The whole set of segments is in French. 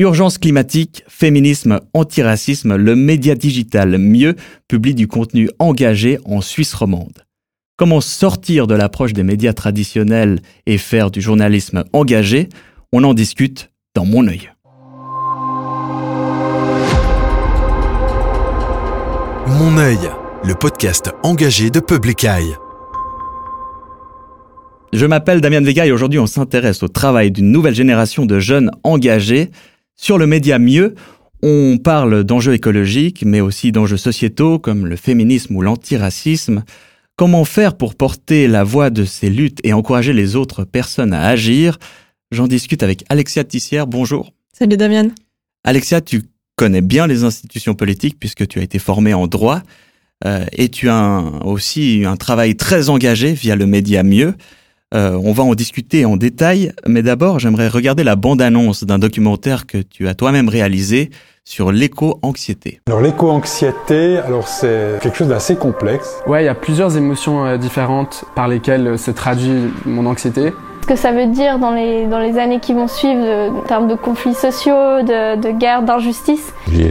Urgence climatique, féminisme, antiracisme, le média digital mieux publie du contenu engagé en Suisse romande. Comment sortir de l'approche des médias traditionnels et faire du journalisme engagé? On en discute dans mon œil. Mon œil, le podcast engagé de Public Eye. Je m'appelle Damien Vega et aujourd'hui on s'intéresse au travail d'une nouvelle génération de jeunes engagés sur le média Mieux, on parle d'enjeux écologiques, mais aussi d'enjeux sociétaux comme le féminisme ou l'antiracisme. Comment faire pour porter la voix de ces luttes et encourager les autres personnes à agir? J'en discute avec Alexia Tissière. Bonjour. Salut Damien. Alexia, tu connais bien les institutions politiques puisque tu as été formée en droit euh, et tu as aussi un travail très engagé via le média Mieux. Euh, on va en discuter en détail, mais d'abord, j'aimerais regarder la bande-annonce d'un documentaire que tu as toi-même réalisé sur l'éco-anxiété. Alors l'éco-anxiété, alors c'est quelque chose d'assez complexe. Ouais, il y a plusieurs émotions euh, différentes par lesquelles se traduit mon anxiété ce que ça veut dire dans les, dans les années qui vont suivre en termes de conflits sociaux, de, de guerre, d'injustice. J'ai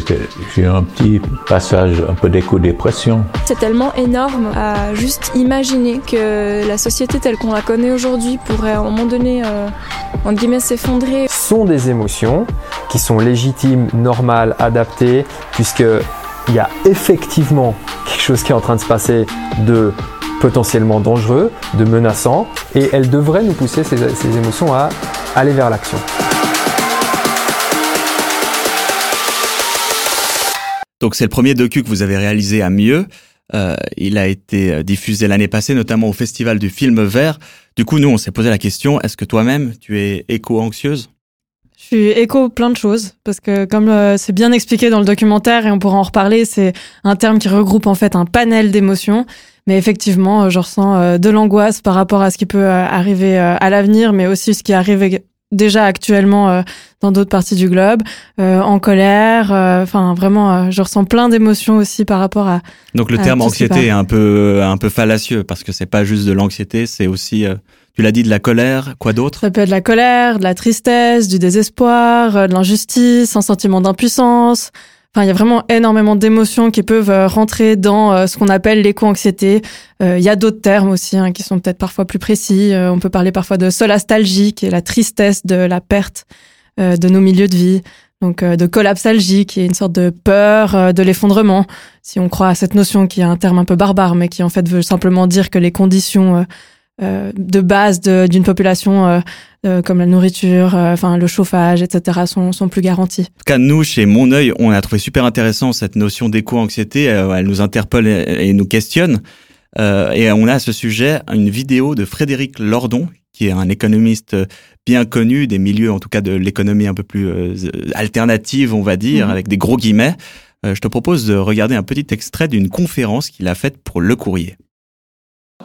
eu un petit passage un peu d'éco-dépression. C'est tellement énorme à juste imaginer que la société telle qu'on la connaît aujourd'hui pourrait à un moment donné, euh, en guillemets, s'effondrer. Ce sont des émotions qui sont légitimes, normales, adaptées, puisque il y a effectivement quelque chose qui est en train de se passer de potentiellement dangereux, de menaçant, et elle devrait nous pousser ces, émotions à aller vers l'action. Donc c'est le premier docu que vous avez réalisé à Mieux. Euh, il a été euh, diffusé l'année passée, notamment au Festival du film vert. Du coup, nous, on s'est posé la question, est-ce que toi-même, tu es éco-anxieuse? Je suis éco plein de choses, parce que comme euh, c'est bien expliqué dans le documentaire, et on pourra en reparler, c'est un terme qui regroupe en fait un panel d'émotions. Mais effectivement, euh, je ressens euh, de l'angoisse par rapport à ce qui peut euh, arriver à l'avenir, mais aussi ce qui arrive déjà actuellement dans d'autres parties du globe, en colère. Enfin, vraiment, je ressens plein d'émotions aussi par rapport à. Donc le terme anxiété est un peu un peu fallacieux parce que c'est pas juste de l'anxiété, c'est aussi tu l'as dit, de la colère, quoi d'autre? Ça peut être de la colère, de la tristesse, du désespoir, de l'injustice, un sentiment d'impuissance, Enfin, il y a vraiment énormément d'émotions qui peuvent euh, rentrer dans euh, ce qu'on appelle l'éco-anxiété. Euh, il y a d'autres termes aussi hein, qui sont peut-être parfois plus précis. on peut parler parfois de solastalgie, qui est la tristesse de la perte de nos milieux de vie. Donc de collapsalgie, qui est une sorte de peur de l'effondrement, si on croit à cette notion qui est un terme un peu barbare, mais qui en fait veut simplement dire que les conditions euh, de base d'une population euh, euh, comme la nourriture, enfin le chauffage, etc. sont, sont plus garantis. En tout cas, nous, chez Mon œil, on a trouvé super intéressant cette notion d'éco-anxiété. elle nous interpelle et, nous questionne. et on a à ce sujet une vidéo de Frédéric Lordon, qui est un économiste bien connu des milieux, en tout cas de l'économie un peu plus alternative, on va dire, mhm. avec des gros guillemets. je te propose de regarder un petit extrait d'une conférence qu'il a faite pour Le Courrier.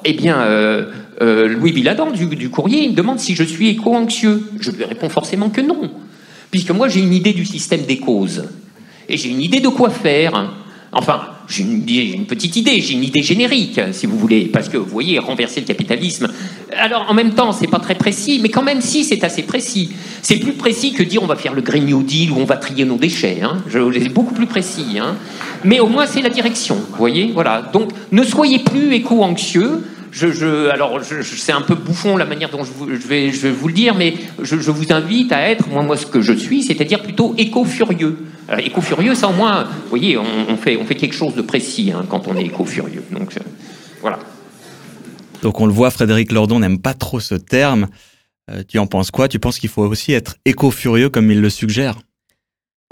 Eh bien, euh, euh, Louis Villadon du, courrier, il me demande si je suis éco-anxieux. Je lui réponds forcément que non, puisque moi j'ai une idée du système des causes. Et j'ai une idée de quoi faire. Enfin, j'ai une, petite idée, j'ai une idée générique, si vous voulez, parce que vous voyez, renverser le capitalisme. Alors, en même temps, c'est pas très précis, mais quand même, si, c'est assez précis. C'est plus précis que dire on va faire le Green New Deal ou on va trier nos déchets. Hein. C'est beaucoup plus précis. Hein. Mais au moins, c'est la direction, vous voyez Voilà. Donc, ne soyez plus éco-anxieux je, alors, c'est un peu bouffon la manière dont je, vais, je vous le dire, mais je, vous invite à être, moi, moi, ce que je suis, c'est-à-dire plutôt éco-furieux. Éco-furieux, ça au moins, vous voyez, on, fait, quelque chose de précis hein, quand on est éco-furieux. Donc, euh, voilà. Donc, on le voit, Frédéric Lordon n'aime pas trop ce terme. Euh, tu en penses quoi? Tu penses qu'il faut aussi être éco-furieux comme il le suggère?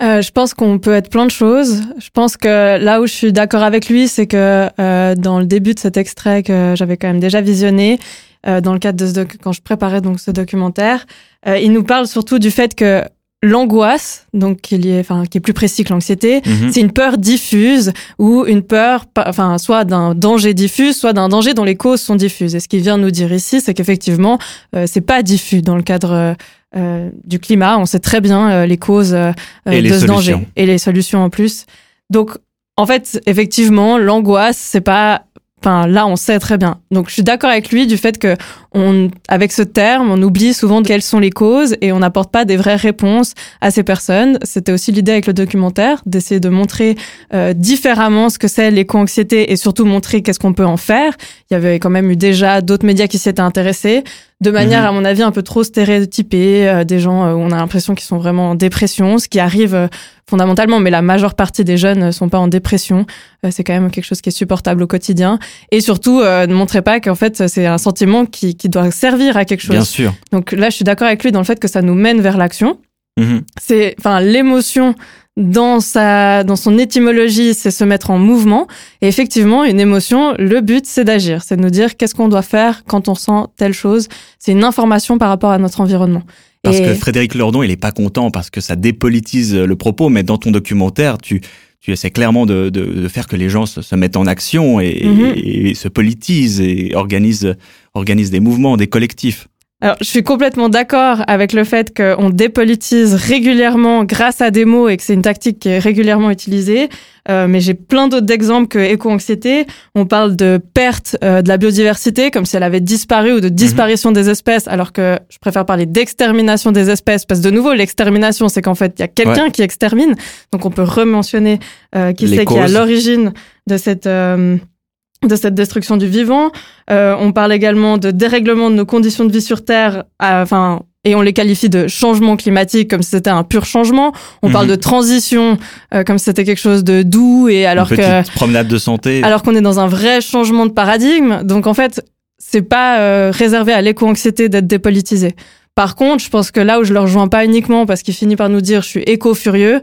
Euh, je pense qu'on peut être plein de choses. Je pense que là où je suis d'accord avec lui, c'est que euh, dans le début de cet extrait que j'avais quand même déjà visionné, euh, dans le cadre de ce quand je préparais donc ce documentaire, euh, il nous parle surtout du fait que l'angoisse, donc qui est, enfin, qui est plus précis que l'anxiété, mhm. c'est une peur diffuse ou une peur, enfin, soit d'un danger diffus, soit d'un danger dont les causes sont diffuses. Et ce qu'il vient nous dire ici, c'est qu'effectivement, euh, c'est pas diffus dans le cadre euh, du climat. On sait très bien euh, les causes euh, de ce danger et les solutions en plus. Donc, en fait, effectivement, l'angoisse, c'est pas Enfin, là, on sait très bien. Donc, je suis d'accord avec lui du fait que on, avec ce terme, on oublie souvent quelles sont les causes et on n'apporte pas des vraies réponses à ces personnes. C'était aussi l'idée avec le documentaire, d'essayer de montrer euh, différemment ce que c'est l'éco-anxiété et surtout montrer qu'est-ce qu'on peut en faire. Il y avait quand même eu déjà d'autres médias qui s'y étaient intéressés de manière, Mhm. à mon avis, un peu trop stéréotypée, euh, des gens euh, où on a l'impression qu'ils sont vraiment en dépression, ce qui arrive euh, fondamentalement, mais la majeure partie des jeunes ne sont pas en dépression. Euh, c'est quand même quelque chose qui est supportable au quotidien. Et surtout, euh, ne montrez pas qu'en fait, c'est un sentiment qui, qui doit servir à quelque chose. Bien sûr. Donc là, je suis d'accord avec lui dans le fait que ça nous mène vers l'action. Mhm. C'est, enfin, l'émotion dans sa, dans son étymologie, c'est se mettre en mouvement. Et effectivement, une émotion, le but, c'est d'agir. C'est de nous dire qu'est-ce qu'on doit faire quand on sent telle chose. C'est une information par rapport à notre environnement. Parce Et- que Frédéric Lordon, il est pas content parce que ça dépolitise le propos, mais dans ton documentaire, tu, tu essaies clairement de, de, de faire que les gens se, se mettent en action et, Mhm. et se politisent et organisent, organisent des mouvements, des collectifs. Alors, je suis complètement d'accord avec le fait qu'on dépolitise régulièrement grâce à des mots et que c'est une tactique qui est régulièrement utilisée. Euh, mais j'ai plein d'autres exemples que éco-anxiété. On parle de perte euh, de la biodiversité, comme si elle avait disparu ou de disparition des espèces, alors que je préfère parler d'extermination des espèces, parce que de nouveau, l'extermination, c'est qu'en fait, il y a quelqu'un Ouais. qui extermine. Donc, on peut rementionner euh, qui c'est qui est à l'origine de cette... euh, de cette destruction du vivant. Euh, on parle également de dérèglement de nos conditions de vie sur Terre, à- enfin, et on les qualifie de changement climatique comme si c'était un pur changement. On Mhm. parle de transition euh, comme si c'était quelque chose de doux et alors Une que promenade de santé. alors qu'on est dans un vrai changement de paradigme. Donc en fait, c'est pas euh, réservé à l'éco-anxiété d'être dépolitisé. Par contre, je pense que là où je le rejoins pas uniquement parce qu'il finit par nous dire je suis éco-furieux,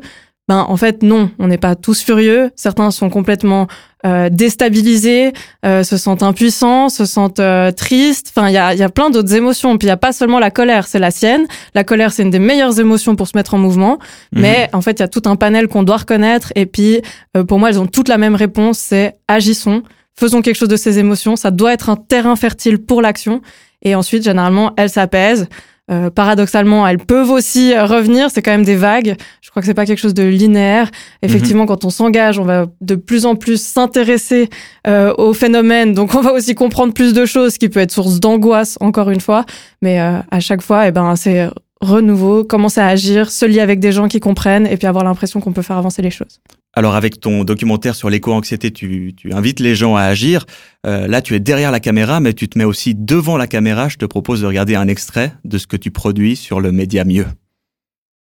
ben en fait non, on n'est pas tous furieux. Certains sont complètement euh, déstabilisés, euh, se sentent impuissants, se sentent euh, tristes. Enfin, il y a, y a plein d'autres émotions. Puis il y a pas seulement la colère, c'est la sienne. La colère, c'est une des meilleures émotions pour se mettre en mouvement. Mhm. Mais en fait, il y a tout un panel qu'on doit reconnaître. Et puis, euh, pour moi, elles ont toutes la même réponse, c'est agissons, faisons quelque chose de ces émotions. Ça doit être un terrain fertile pour l'action. Et ensuite, généralement, elles s'apaisent. Euh, paradoxalement, elles peuvent aussi euh, revenir. C'est quand même des vagues. Je crois que c'est pas quelque chose de linéaire. Effectivement, quand on s'engage, on va de plus en plus s'intéresser euh, au phénomène. Donc, on va aussi comprendre plus de choses, ce qui peut être source d'angoisse, encore une fois. Mais euh, à chaque fois, eh ben, c'est renouveau, commencer à agir, se lier avec des gens qui comprennent, et puis avoir l'impression qu'on peut faire avancer les choses. Alors avec ton documentaire sur l'éco-anxiété, tu, invites les gens à agir. Euh, là, tu es derrière la caméra, mais tu te mets aussi devant la caméra. Je te propose de regarder un extrait de ce que tu produis sur le média Mieux.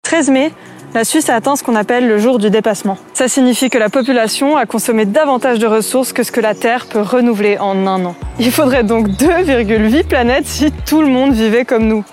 13 mai, la Suisse a atteint ce qu'on appelle le jour du dépassement. Ça signifie que la population a consommé davantage de ressources que ce que la Terre peut renouveler en un an. Il faudrait donc 2,8 planètes si tout le monde vivait comme nous.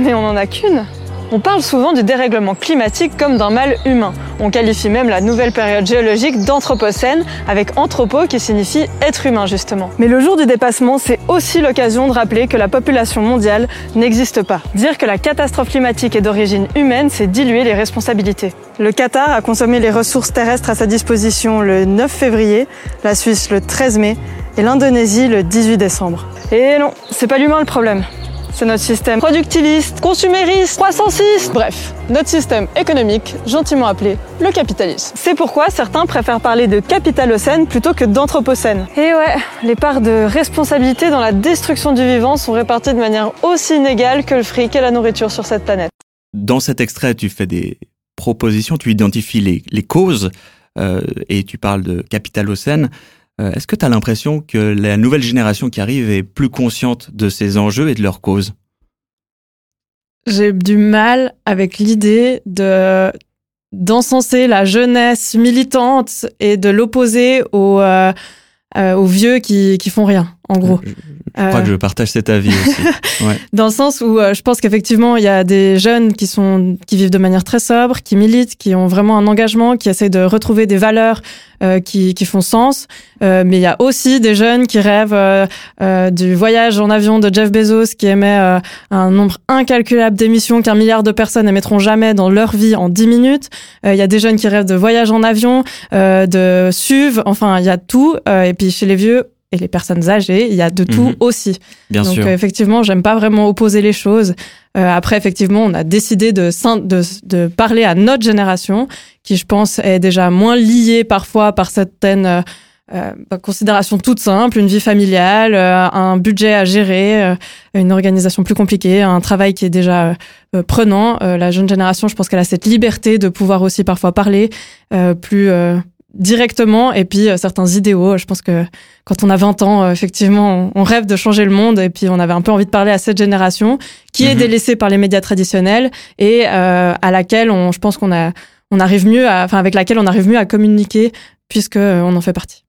Mais on n'en a qu'une. On parle souvent du dérèglement climatique comme d'un mal humain. On qualifie même la nouvelle période géologique d'anthropocène, avec anthropo qui signifie être humain justement. Mais le jour du dépassement, c'est aussi l'occasion de rappeler que la population mondiale n'existe pas. Dire que la catastrophe climatique est d'origine humaine, c'est diluer les responsabilités. Le Qatar a consommé les ressources terrestres à sa disposition le 9 février, la Suisse le 13 mai et l'Indonésie le 18 décembre. Et non, c'est pas l'humain le problème. C'est notre système productiviste, consumériste, croissanciste, bref, notre système économique, gentiment appelé le capitalisme. C'est pourquoi certains préfèrent parler de capitalocène plutôt que d'anthropocène. Et ouais, les parts de responsabilité dans la destruction du vivant sont réparties de manière aussi inégale que le fric et la nourriture sur cette planète. Dans cet extrait, tu fais des propositions, tu identifies les, les causes euh, et tu parles de capitalocène. Euh, Est-ce que tu as l'impression que la nouvelle génération qui arrive est plus consciente de ces enjeux et de leurs causes? J'ai du mal avec l'idée de d'encenser la jeunesse militante et de l'opposer aux, euh, euh, vieux qui font rien, en gros. Je, je crois Euh, que je partage cet avis aussi. Ouais. Dans le sens où euh, je pense qu'effectivement, il y a des jeunes qui sont qui vivent de manière très sobre, qui militent, qui ont vraiment un engagement, qui essaient de retrouver des valeurs euh, qui, qui font sens. Euh, mais il y a aussi des jeunes qui rêvent euh, euh, du voyage en avion de Jeff Bezos, qui émet euh, un nombre incalculable d'émissions qu'un milliard de personnes émettront jamais dans leur vie en 10 minutes. Euh, Il y a des jeunes qui rêvent de voyage en avion, euh, de SUV, enfin, il y a tout. Euh, et puis chez les vieux et les personnes âgées, il y a de tout Mhm. aussi. Bien Donc sûr. euh, effectivement, j'aime pas vraiment opposer les choses. Euh, après, effectivement, on a décidé de, de, de parler à notre génération, qui je pense est déjà moins liée parfois par certaines euh, euh, bah, considération toute simple, une vie familiale, euh, un budget à gérer, euh, une organisation plus compliquée, un travail qui est déjà euh, prenant. la jeune génération, je pense qu'elle a cette liberté de pouvoir aussi parfois parler plus directement et puis certains idéaux. Je pense que quand on a 20 ans, effectivement, on, rêve de changer le monde et puis on avait un peu envie de parler à cette génération qui est mhm. délaissée par les médias traditionnels et à laquelle on, je pense qu'on a on arrive mieux à, enfin avec laquelle on arrive mieux à communiquer puisque on en fait partie.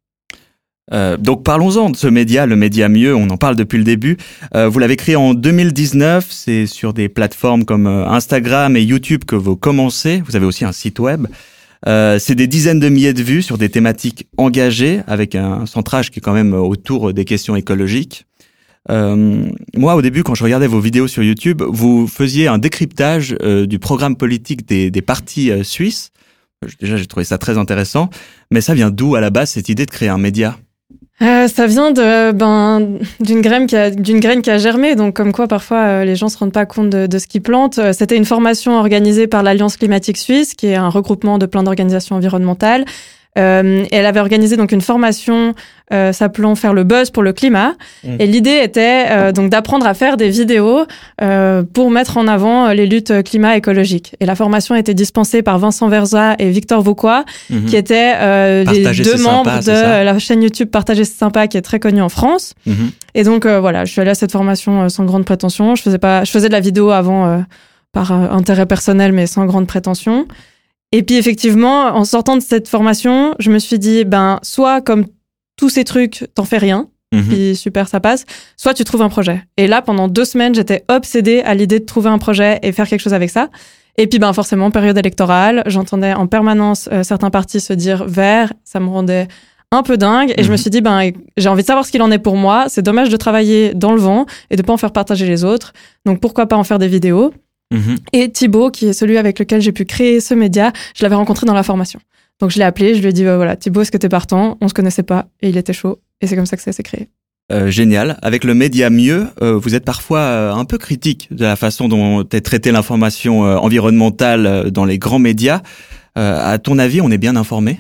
Euh, donc parlons-en de ce média, le média mieux, on en parle depuis le début. Euh, vous l'avez créé en 2019, c'est sur des plateformes comme euh, Instagram et YouTube que vous commencez. Vous avez aussi un site web. Euh, c'est des dizaines de milliers de vues sur des thématiques engagées, avec un centrage qui est quand même autour des questions écologiques. Euh, moi, au début, quand je regardais vos vidéos sur YouTube, vous faisiez un décryptage du programme politique des, des partis suisses. Déjà, j'ai trouvé ça très intéressant. Mais ça vient d'où à la base cette idée de créer un média? Euh, ça vient ben d'une graine qui a d'une germé donc comme quoi parfois euh, les gens se rendent pas compte de, de ce qu'ils plantent. Euh, c'était une formation organisée par l'Alliance climatique suisse qui est un regroupement de plein d'organisations environnementales euh, elle avait organisé donc une formation euh, s'appelant faire le buzz pour le climat. Mmh. Et l'idée était euh, donc d'apprendre à faire des vidéos euh, pour mettre en avant les luttes climat écologiques. Et la formation était dispensée par Vincent Verza et Victor Vauquois, mmh. qui étaient les deux membres de la chaîne YouTube Partager c'est sympa, qui est très connue en France. Mmh. Et donc voilà, je suis allée à cette formation sans grande prétention. Je faisais pas, je faisais de la vidéo avant par intérêt personnel, mais sans grande prétention. Et puis effectivement, en sortant de cette formation, je me suis dit, ben, soit comme tous ces trucs, t'en fais rien, mhm. puis super, ça passe, soit tu trouves un projet. Et là, pendant deux semaines, j'étais obsédée à l'idée de trouver un projet et faire quelque chose avec ça. Et puis, ben, forcément, période électorale, j'entendais en permanence euh, certains partis se dire vert, ça me rendait un peu dingue. Et je me mhm. suis dit, ben, j'ai envie de savoir ce qu'il en est pour moi. C'est dommage de travailler dans le vent et de pas en faire partager les autres. Donc, pourquoi pas en faire des vidéos? Mhm. Et Thibaut, qui est celui avec lequel j'ai pu créer ce média, je l'avais rencontré dans la formation. Donc je l'ai appelé, je lui ai dit, bah, voilà, Thibaut, est-ce que t'es partant? On se connaissait pas et il était chaud. Et c'est comme ça que ça s'est créé. Euh, génial. Avec le média mieux, euh, vous êtes parfois euh, un peu critique de la façon dont est traitée l'information environnementale dans les grands médias. à ton avis, on est bien informé?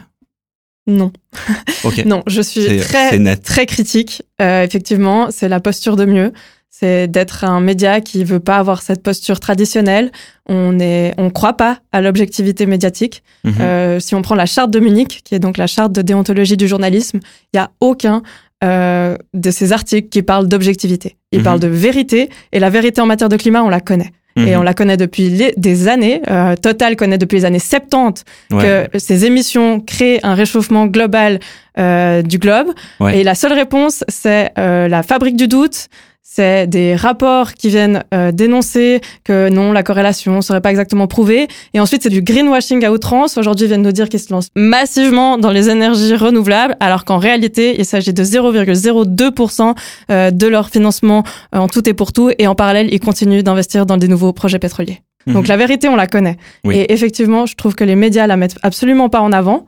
Non. non, je suis très, très critique. effectivement, c'est la posture de mieux c'est d'être un média qui veut pas avoir cette posture traditionnelle. On est, on croit pas à l'objectivité médiatique. Mhm. Euh, si on prend la charte de Munich, qui est donc la charte de déontologie du journalisme, il y a aucun euh, de ces articles qui parle d'objectivité. Il mhm. parle de vérité, et la vérité en matière de climat, on la connaît. Mhm. Et on la connaît depuis des années. Euh, Total connaît depuis les années 70 que ces émissions créent un réchauffement global euh, du globe. Et la seule réponse, c'est euh, la fabrique du doute, c'est des rapports qui viennent euh, dénoncer que non, la corrélation ne serait pas exactement prouvée. Et ensuite, c'est du greenwashing à outrance. Aujourd'hui, ils viennent nous dire qu'ils se lancent massivement dans les énergies renouvelables, alors qu'en réalité, il s'agit de 0,02% euh, de leur financement euh, en tout et pour tout. Et en parallèle, ils continuent d'investir dans des nouveaux projets pétroliers. Mhm. Donc la vérité, on la connaît. Et effectivement, je trouve que les médias la mettent absolument pas en avant.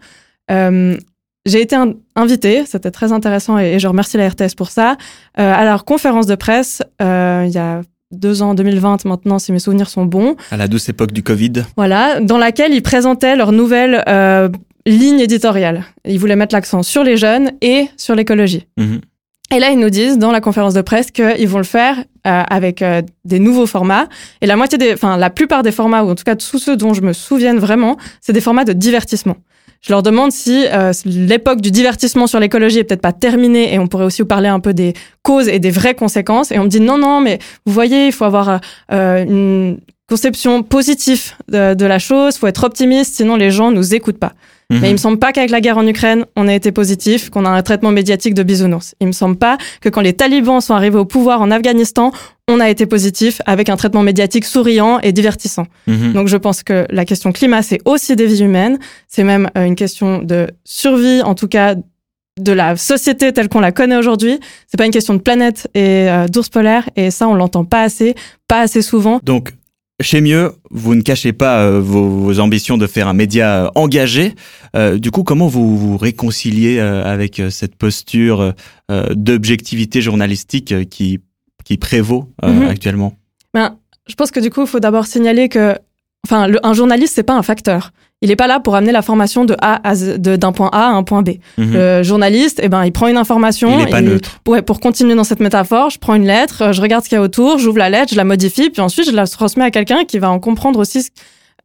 Euh, j'ai été invitée, c'était très intéressant et, je remercie la RTS pour ça, euh, à leur conférence de presse euh, il y a deux ans, 2020 maintenant, si mes souvenirs sont bons. À la douce époque du Covid. Voilà, dans laquelle ils présentaient leur nouvelle euh, ligne éditoriale. Ils voulaient mettre l'accent sur les jeunes et sur l'écologie. Mhm. Et là, ils nous disent dans la conférence de presse qu'ils vont le faire euh, avec euh, des nouveaux formats. Et la moitié des, enfin, la plupart des formats, ou en tout cas tous ceux dont je me souviens vraiment, c'est des formats de divertissement. Je leur demande si euh, l'époque du divertissement sur l'écologie est peut-être pas terminée et on pourrait aussi vous parler un peu des causes et des vraies conséquences. Et on me dit non, non, mais vous voyez, il faut avoir euh, une conception positive de, de la chose, faut être optimiste, sinon les gens nous écoutent pas. Mhm. Mais il me semble pas qu'avec la guerre en Ukraine, on a été positif, qu'on a un traitement médiatique de bisounours. Il me semble pas que quand les talibans sont arrivés au pouvoir en Afghanistan, on a été positif avec un traitement médiatique souriant et divertissant. Mhm. Donc je pense que la question climat, c'est aussi des vies humaines, c'est même euh, une question de survie, en tout cas de la société telle qu'on la connaît aujourd'hui. C'est pas une question de planète et euh, d'ours polaire et ça on l'entend pas assez, pas assez souvent. Donc chez Mieux, vous ne cachez pas euh, vos, ambitions de faire un média euh, engagé. Euh, du coup, comment vous vous réconciliez avec cette posture d'objectivité journalistique qui, qui prévaut mhm. actuellement? Ben, Je pense que du coup, il faut d'abord signaler que enfin, le, un journaliste, c'est pas un facteur. Il est pas là pour amener la formation de A à d'un point A à un point B. Mhm. Le journaliste, eh ben, il prend une information. Il est pas neutre. Ouais, pour continuer dans cette métaphore, je prends une lettre, euh, je regarde ce qu'il y a autour, j'ouvre la lettre, je la modifie, puis ensuite je la transmets à quelqu'un qui va en comprendre aussi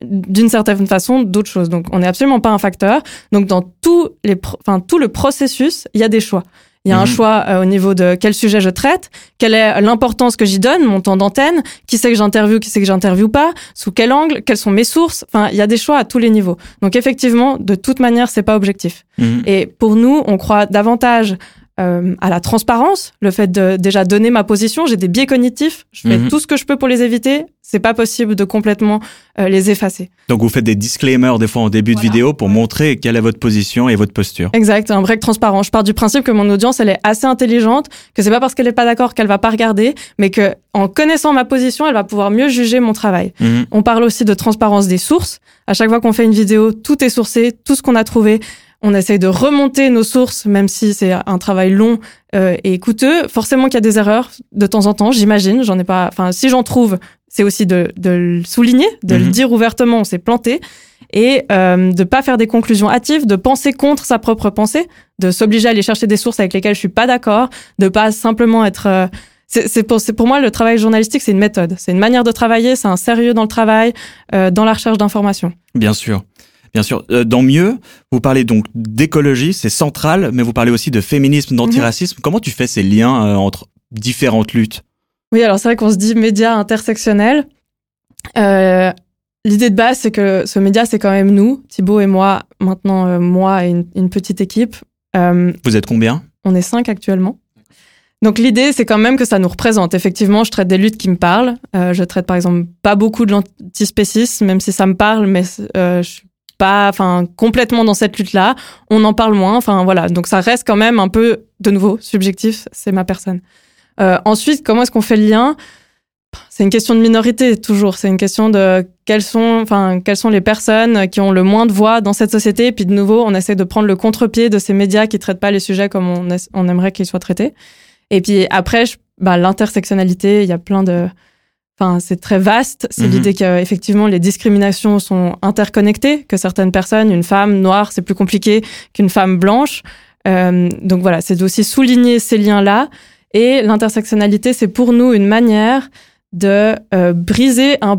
d'une certaine façon d'autres choses. Donc, on n'est absolument pas un facteur. Donc, dans tous les, pro- enfin, tout le processus, il y a des choix. Il y a un Mhm. choix euh, au niveau de quel sujet je traite, quelle est l'importance que j'y donne, mon temps d'antenne, qui c'est que j'interviewe, qui c'est que j'interviewe pas, sous quel angle, quelles sont mes sources. Enfin, il y a des choix à tous les niveaux. Donc, effectivement, de toute manière, c'est pas objectif. Mhm. Et pour nous, on croit davantage euh, à la transparence, le fait de déjà donner ma position. J'ai des biais cognitifs, je fais Mhm. tout ce que je peux pour les éviter. C'est pas possible de complètement euh, les effacer. Donc vous faites des disclaimers des fois en début de vidéo pour montrer quelle est votre position et votre posture. Exact, un break transparent. Je pars du principe que mon audience, elle est assez intelligente, que c'est pas parce qu'elle est pas d'accord qu'elle va pas regarder, mais que en connaissant ma position, elle va pouvoir mieux juger mon travail. Mhm. On parle aussi de transparence des sources. À chaque fois qu'on fait une vidéo, tout est sourcé, tout ce qu'on a trouvé. On essaye de remonter nos sources, même si c'est un travail long euh, et coûteux. Forcément qu'il y a des erreurs de temps en temps, j'imagine. J'en ai pas. Enfin, si j'en trouve, c'est aussi de, de le souligner, de le Mhm. dire ouvertement. On s'est planté et euh, de pas faire des conclusions hâtives, de penser contre sa propre pensée, de s'obliger à aller chercher des sources avec lesquelles je suis pas d'accord, de pas simplement être euh, c'est pour, pour moi le travail journalistique, c'est une méthode, c'est une manière de travailler, c'est un sérieux dans le travail, euh, dans la recherche d'informations. Bien sûr. Bien sûr. Euh, dans Mieux, vous parlez donc d'écologie, c'est central, mais vous parlez aussi de féminisme, d'antiracisme. Comment tu fais ces liens euh, entre différentes luttes? Oui, alors c'est vrai qu'on se dit média intersectionnel. Euh, L'idée de base, c'est que ce média, c'est quand même nous, Thibaut et moi, maintenant euh, moi et une, une petite équipe. Euh, Vous êtes combien? On est cinq actuellement. Donc l'idée, c'est quand même que ça nous représente. Effectivement, je traite des luttes qui me parlent. Euh, je traite par exemple pas beaucoup de l'antispécisme, même si ça me parle, mais euh, je suis pas, enfin, complètement dans cette lutte-là. On en parle moins. Enfin voilà. Donc ça reste quand même un peu, de nouveau, subjectif. C'est ma personne. Euh, ensuite, comment est-ce qu'on fait le lien? C'est une question de minorité toujours. C'est une question de quelles sont, enfin, quelles sont les personnes qui ont le moins de voix dans cette société. Et puis de nouveau, on essaie de prendre le contre-pied de ces médias qui traitent pas les sujets comme on, on aimerait qu'ils soient traités. Et puis après, je- bah, l'intersectionnalité, il y a plein de, enfin, c'est très vaste. C'est Mhm. l'idée qu'effectivement les discriminations sont interconnectées, que certaines personnes, une femme noire, c'est plus compliqué qu'une femme blanche. Euh, donc voilà, c'est aussi souligner ces liens-là. Et l'intersectionnalité, c'est pour nous une manière de euh, briser un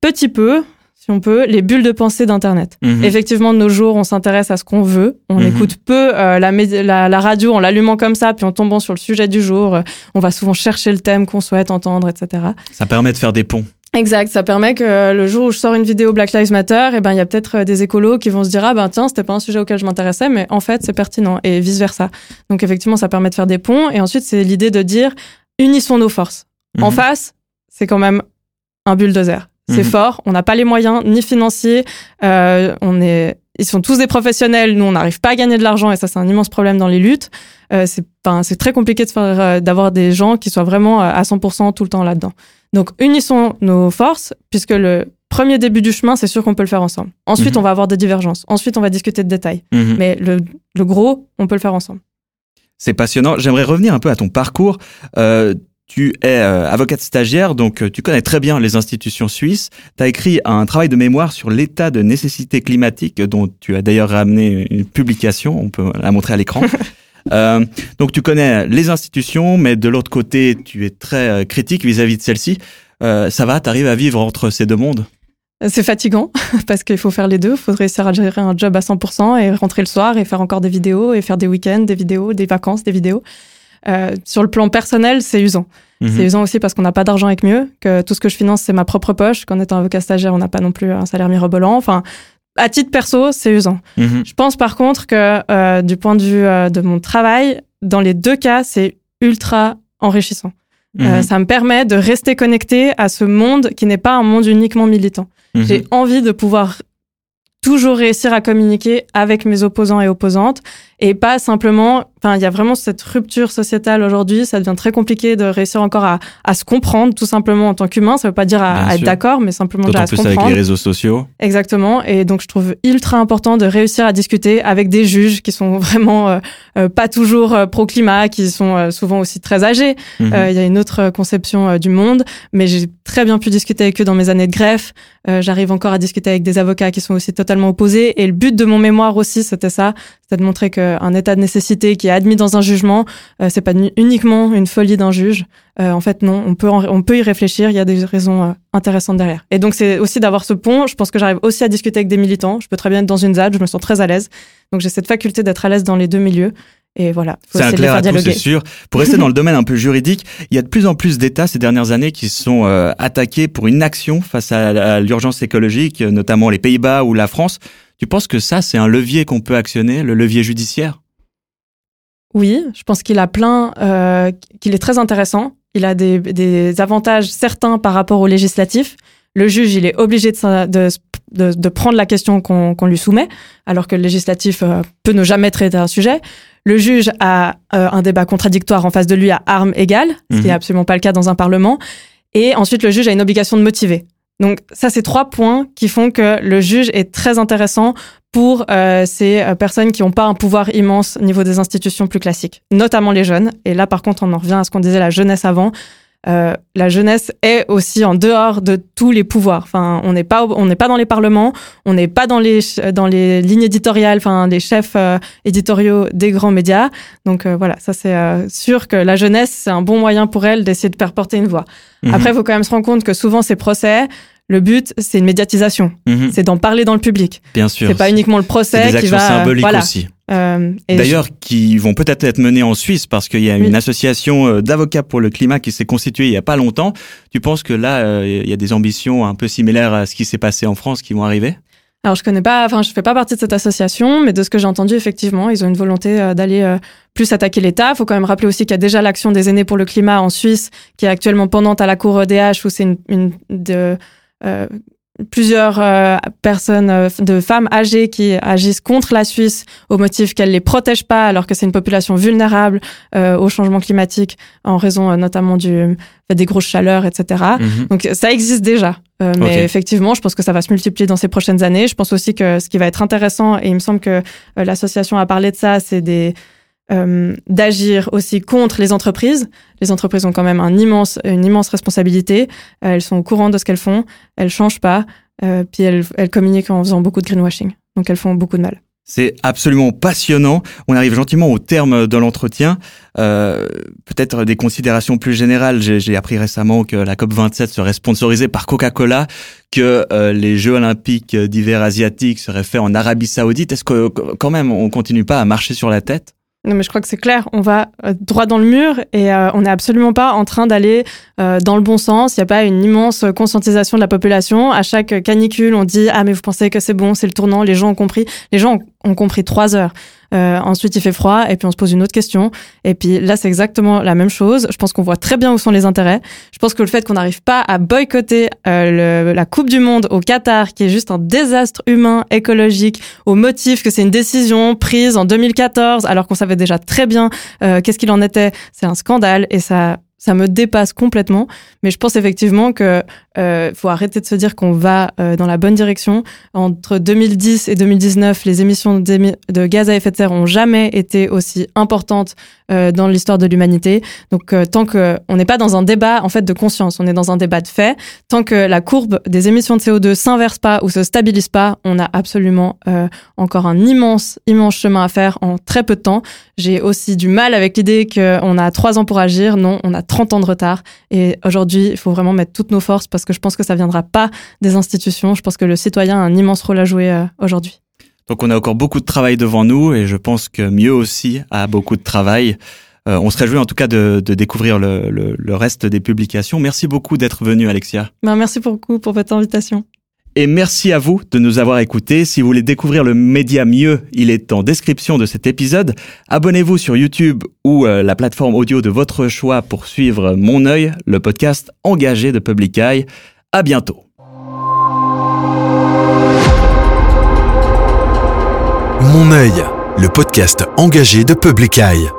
petit peu, si on peut, les bulles de pensée d'Internet. Mhm. Effectivement, de nos jours, on s'intéresse à ce qu'on veut. On Mhm. écoute peu euh, la, la, la radio en l'allumant comme ça, puis en tombant sur le sujet du jour. Euh, on va souvent chercher le thème qu'on souhaite entendre, etc. Ça permet de faire des ponts. Exact, ça permet que euh, le jour où je sors une vidéo Black Lives Matter, eh ben il y a peut-être euh, des écolos qui vont se dire ah ben tiens c'était pas un sujet auquel je m'intéressais, mais en fait c'est pertinent et vice versa. Donc effectivement ça permet de faire des ponts et ensuite c'est l'idée de dire unissons nos forces. En Mhm. face c'est quand même un bulldozer. C'est Mhm. fort, on n'a pas les moyens ni financiers, euh, on est ils sont tous des professionnels, nous on n'arrive pas à gagner de l'argent et ça c'est un immense problème dans les luttes. Euh, c'est enfin, c'est très compliqué de faire euh, d'avoir des gens qui soient vraiment euh, à 100% tout le temps là-dedans. Donc unissons nos forces puisque le premier début du chemin c'est sûr qu'on peut le faire ensemble. Ensuite Mhm. on va avoir des divergences. Ensuite on va discuter de détails. Mhm. Mais le, le gros on peut le faire ensemble. C'est passionnant. J'aimerais revenir un peu à ton parcours. Euh, tu es euh, avocate stagiaire, donc euh, tu connais très bien les institutions suisses. Tu as écrit un travail de mémoire sur l'état de nécessité climatique, dont tu as d'ailleurs ramené une publication, on peut la montrer à l'écran. Euh, donc tu connais les institutions, mais de l'autre côté, tu es très critique vis-à-vis de celles-ci. Euh, ça va, tu arrives à vivre entre ces deux mondes? C'est fatigant parce qu'il faut faire les deux. Il faut réussir à gérer un job à 100% et rentrer le soir et faire encore des vidéos et faire des week-ends, des vidéos, des vacances, des vidéos. Euh, sur le plan personnel, c'est usant. Mhm. C'est usant aussi parce qu'on n'a pas d'argent avec mieux, que tout ce que je finance, c'est ma propre poche. Qu'en étant avocat stagiaire, on n'a pas non plus un salaire mirobolant. Enfin, à titre perso, c'est usant. Mhm. Je pense par contre que euh, du point de vue euh, de mon travail, dans les deux cas, c'est ultra enrichissant. Euh, Mhm. ça me permet de rester connecté à ce monde qui n'est pas un monde uniquement militant. J'ai envie de pouvoir toujours réussir à communiquer avec mes opposants et opposantes et pas simplement, enfin, il y a vraiment cette rupture sociétale aujourd'hui, ça devient très compliqué de réussir encore à, à se comprendre tout simplement en tant qu'humain, ça veut pas dire à, à être d'accord, mais simplement déjà à se plus avec comprendre. les réseaux sociaux. Exactement. Et donc, je trouve ultra important de réussir à discuter avec des juges qui sont vraiment euh, euh, pas toujours euh, pro-climat, qui sont euh, souvent aussi très âgés. Mhm. Euh, Il y a une autre conception du monde, mais j'ai très bien pu discuter avec eux dans mes années de greffe. Euh, J'arrive encore à discuter avec des avocats qui sont aussi totalement opposés. Et le but de mon mémoire aussi, c'était ça, c'était de montrer qu'un état de nécessité qui est admis dans un jugement, euh, c'est pas uniquement une folie d'un juge. Euh, en fait, non, on peut, on peut y réfléchir. Il y a des raisons intéressantes derrière. Et donc, c'est aussi d'avoir ce pont. Je pense que j'arrive aussi à discuter avec des militants. Je peux très bien être dans une ZAD. Je me sens très à l'aise. Donc, j'ai cette faculté d'être à l'aise dans les deux milieux. Et voilà. C'est un clair atout, c'est sûr. Pour rester dans le domaine un peu juridique, il y a de plus en plus d'États ces dernières années qui sont euh, attaqués pour inaction face à, l'urgence écologique, notamment les Pays-Bas ou la France. Tu penses que ça, c'est un levier qu'on peut actionner, le levier judiciaire? Oui, je pense qu'il a plein, euh, qu'il est très intéressant. Il a des, des, avantages certains par rapport au législatif. Le juge, il est obligé de, de, de, de prendre la question qu'on lui soumet, alors que le législatif euh, peut ne jamais traiter un sujet. Le juge a euh, un débat contradictoire en face de lui à armes égales, ce qui n'est mhm. absolument pas le cas dans un parlement. Et ensuite, le juge a une obligation de motiver. Donc ça, c'est trois points qui font que le juge est très intéressant pour euh, ces personnes qui n'ont pas un pouvoir immense au niveau des institutions plus classiques, notamment les jeunes. Et là, par contre, on en revient à ce qu'on disait la jeunesse avant. Euh, la jeunesse est aussi en dehors de tous les pouvoirs. Enfin, on n'est pas, on n'est pas dans les parlements, on n'est pas dans les dans les lignes éditoriales, enfin les chefs euh, éditoriaux des grands médias. Donc euh, voilà, ça c'est sûr que la jeunesse c'est un bon moyen pour elle d'essayer de faire porter une voix. Mhm. Après, il faut quand même se rendre compte que souvent ces procès, le but, c'est une médiatisation. Mhm. C'est d'en parler dans le public. Bien sûr. C'est pas uniquement le procès des qui va. symboliques aussi. Euh, D'ailleurs, qui vont peut-être être menées en Suisse parce qu'il y a une association euh, d'avocats pour le climat qui s'est constituée il y a pas longtemps. Tu penses que là, euh, il y a des ambitions un peu similaires à ce qui s'est passé en France qui vont arriver? Alors je connais pas, enfin je fais pas partie de cette association, mais de ce que j'ai entendu, effectivement, ils ont une volonté d'aller plus attaquer l'État. Il faut quand même rappeler aussi qu'il y a déjà l'action des aînés pour le climat en Suisse, qui est actuellement pendante à la Cour EDH, où c'est une, une de, plusieurs euh, personnes, euh, de femmes âgées qui agissent contre la Suisse au motif qu'elle les protège pas alors que c'est une population vulnérable euh, au changement climatique en raison notamment du des grosses chaleurs, etc. Mhm. Donc ça existe déjà. mais effectivement, je pense que ça va se multiplier dans ces prochaines années. Je pense aussi que ce qui va être intéressant, et il me semble que l'association a parlé de ça, c'est des euh, d'agir aussi contre les entreprises. Les entreprises ont quand même un immense, une immense responsabilité. Euh, elles sont au courant de ce qu'elles font, elles changent pas, euh, puis elles, elles communiquent en faisant beaucoup de greenwashing. Donc elles font beaucoup de mal. C'est absolument passionnant. On arrive gentiment au terme de l'entretien. Euh, Peut-être des considérations plus générales. J'ai appris récemment que la COP 27 serait sponsorisée par Coca-Cola, que euh, les Jeux olympiques d'hiver asiatiques seraient faits en Arabie Saoudite. Est-ce que quand même on continue pas à marcher sur la tête? Non, mais je crois que c'est clair. On va euh, droit dans le mur et euh, on n'est absolument pas en train d'aller euh, dans le bon sens. Il n'y a pas une immense conscientisation de la population. À chaque canicule, on dit ah mais vous pensez que c'est bon, c'est le tournant. Les gens ont compris. Les gens ont compris trois heures. Euh, ensuite, il fait froid et puis on se pose une autre question. Et puis là, c'est exactement la même chose. Je pense qu'on voit très bien où sont les intérêts. Je pense que le fait qu'on n'arrive pas à boycotter euh, la Coupe du Monde au Qatar, qui est juste un désastre humain, écologique, au motif que c'est une décision prise en 2014, alors qu'on savait déjà très bien euh, qu'est-ce qu'il en était, c'est un scandale et ça ça me dépasse complètement. Mais je pense effectivement que euh, faut arrêter de se dire qu'on va euh, dans la bonne direction. Entre 2010 et 2019, les émissions de gaz à effet de serre ont jamais été aussi importantes euh, dans l'histoire de l'humanité. Donc euh, tant que on n'est pas dans un débat en fait de conscience, on est dans un débat de fait. Tant que la courbe des émissions de CO2 s'inverse pas ou se stabilise pas, on a absolument euh, encore un immense immense chemin à faire en très peu de temps. J'ai aussi du mal avec l'idée qu'on a trois ans pour agir. Non, on a 30 ans de retard. Et aujourd'hui, il faut vraiment mettre toutes nos forces parce que je pense que ça viendra pas des institutions. Je pense que le citoyen a un immense rôle à jouer euh, aujourd'hui. Donc on a encore beaucoup de travail devant nous et je pense que mieux aussi a beaucoup de travail. Euh, on serait joué en tout cas de, découvrir le, le, reste des publications. Merci beaucoup d'être venu Alexia. Ben, merci beaucoup pour votre invitation. Et merci à vous de nous avoir écoutés. Si vous voulez découvrir le média mieux, il est en description de cet épisode. Abonnez-vous sur YouTube ou euh, la plateforme audio de votre choix pour suivre Mon œil, le podcast engagé de Public Eye. À bientôt. Mon œil, le podcast engagé de Public Eye.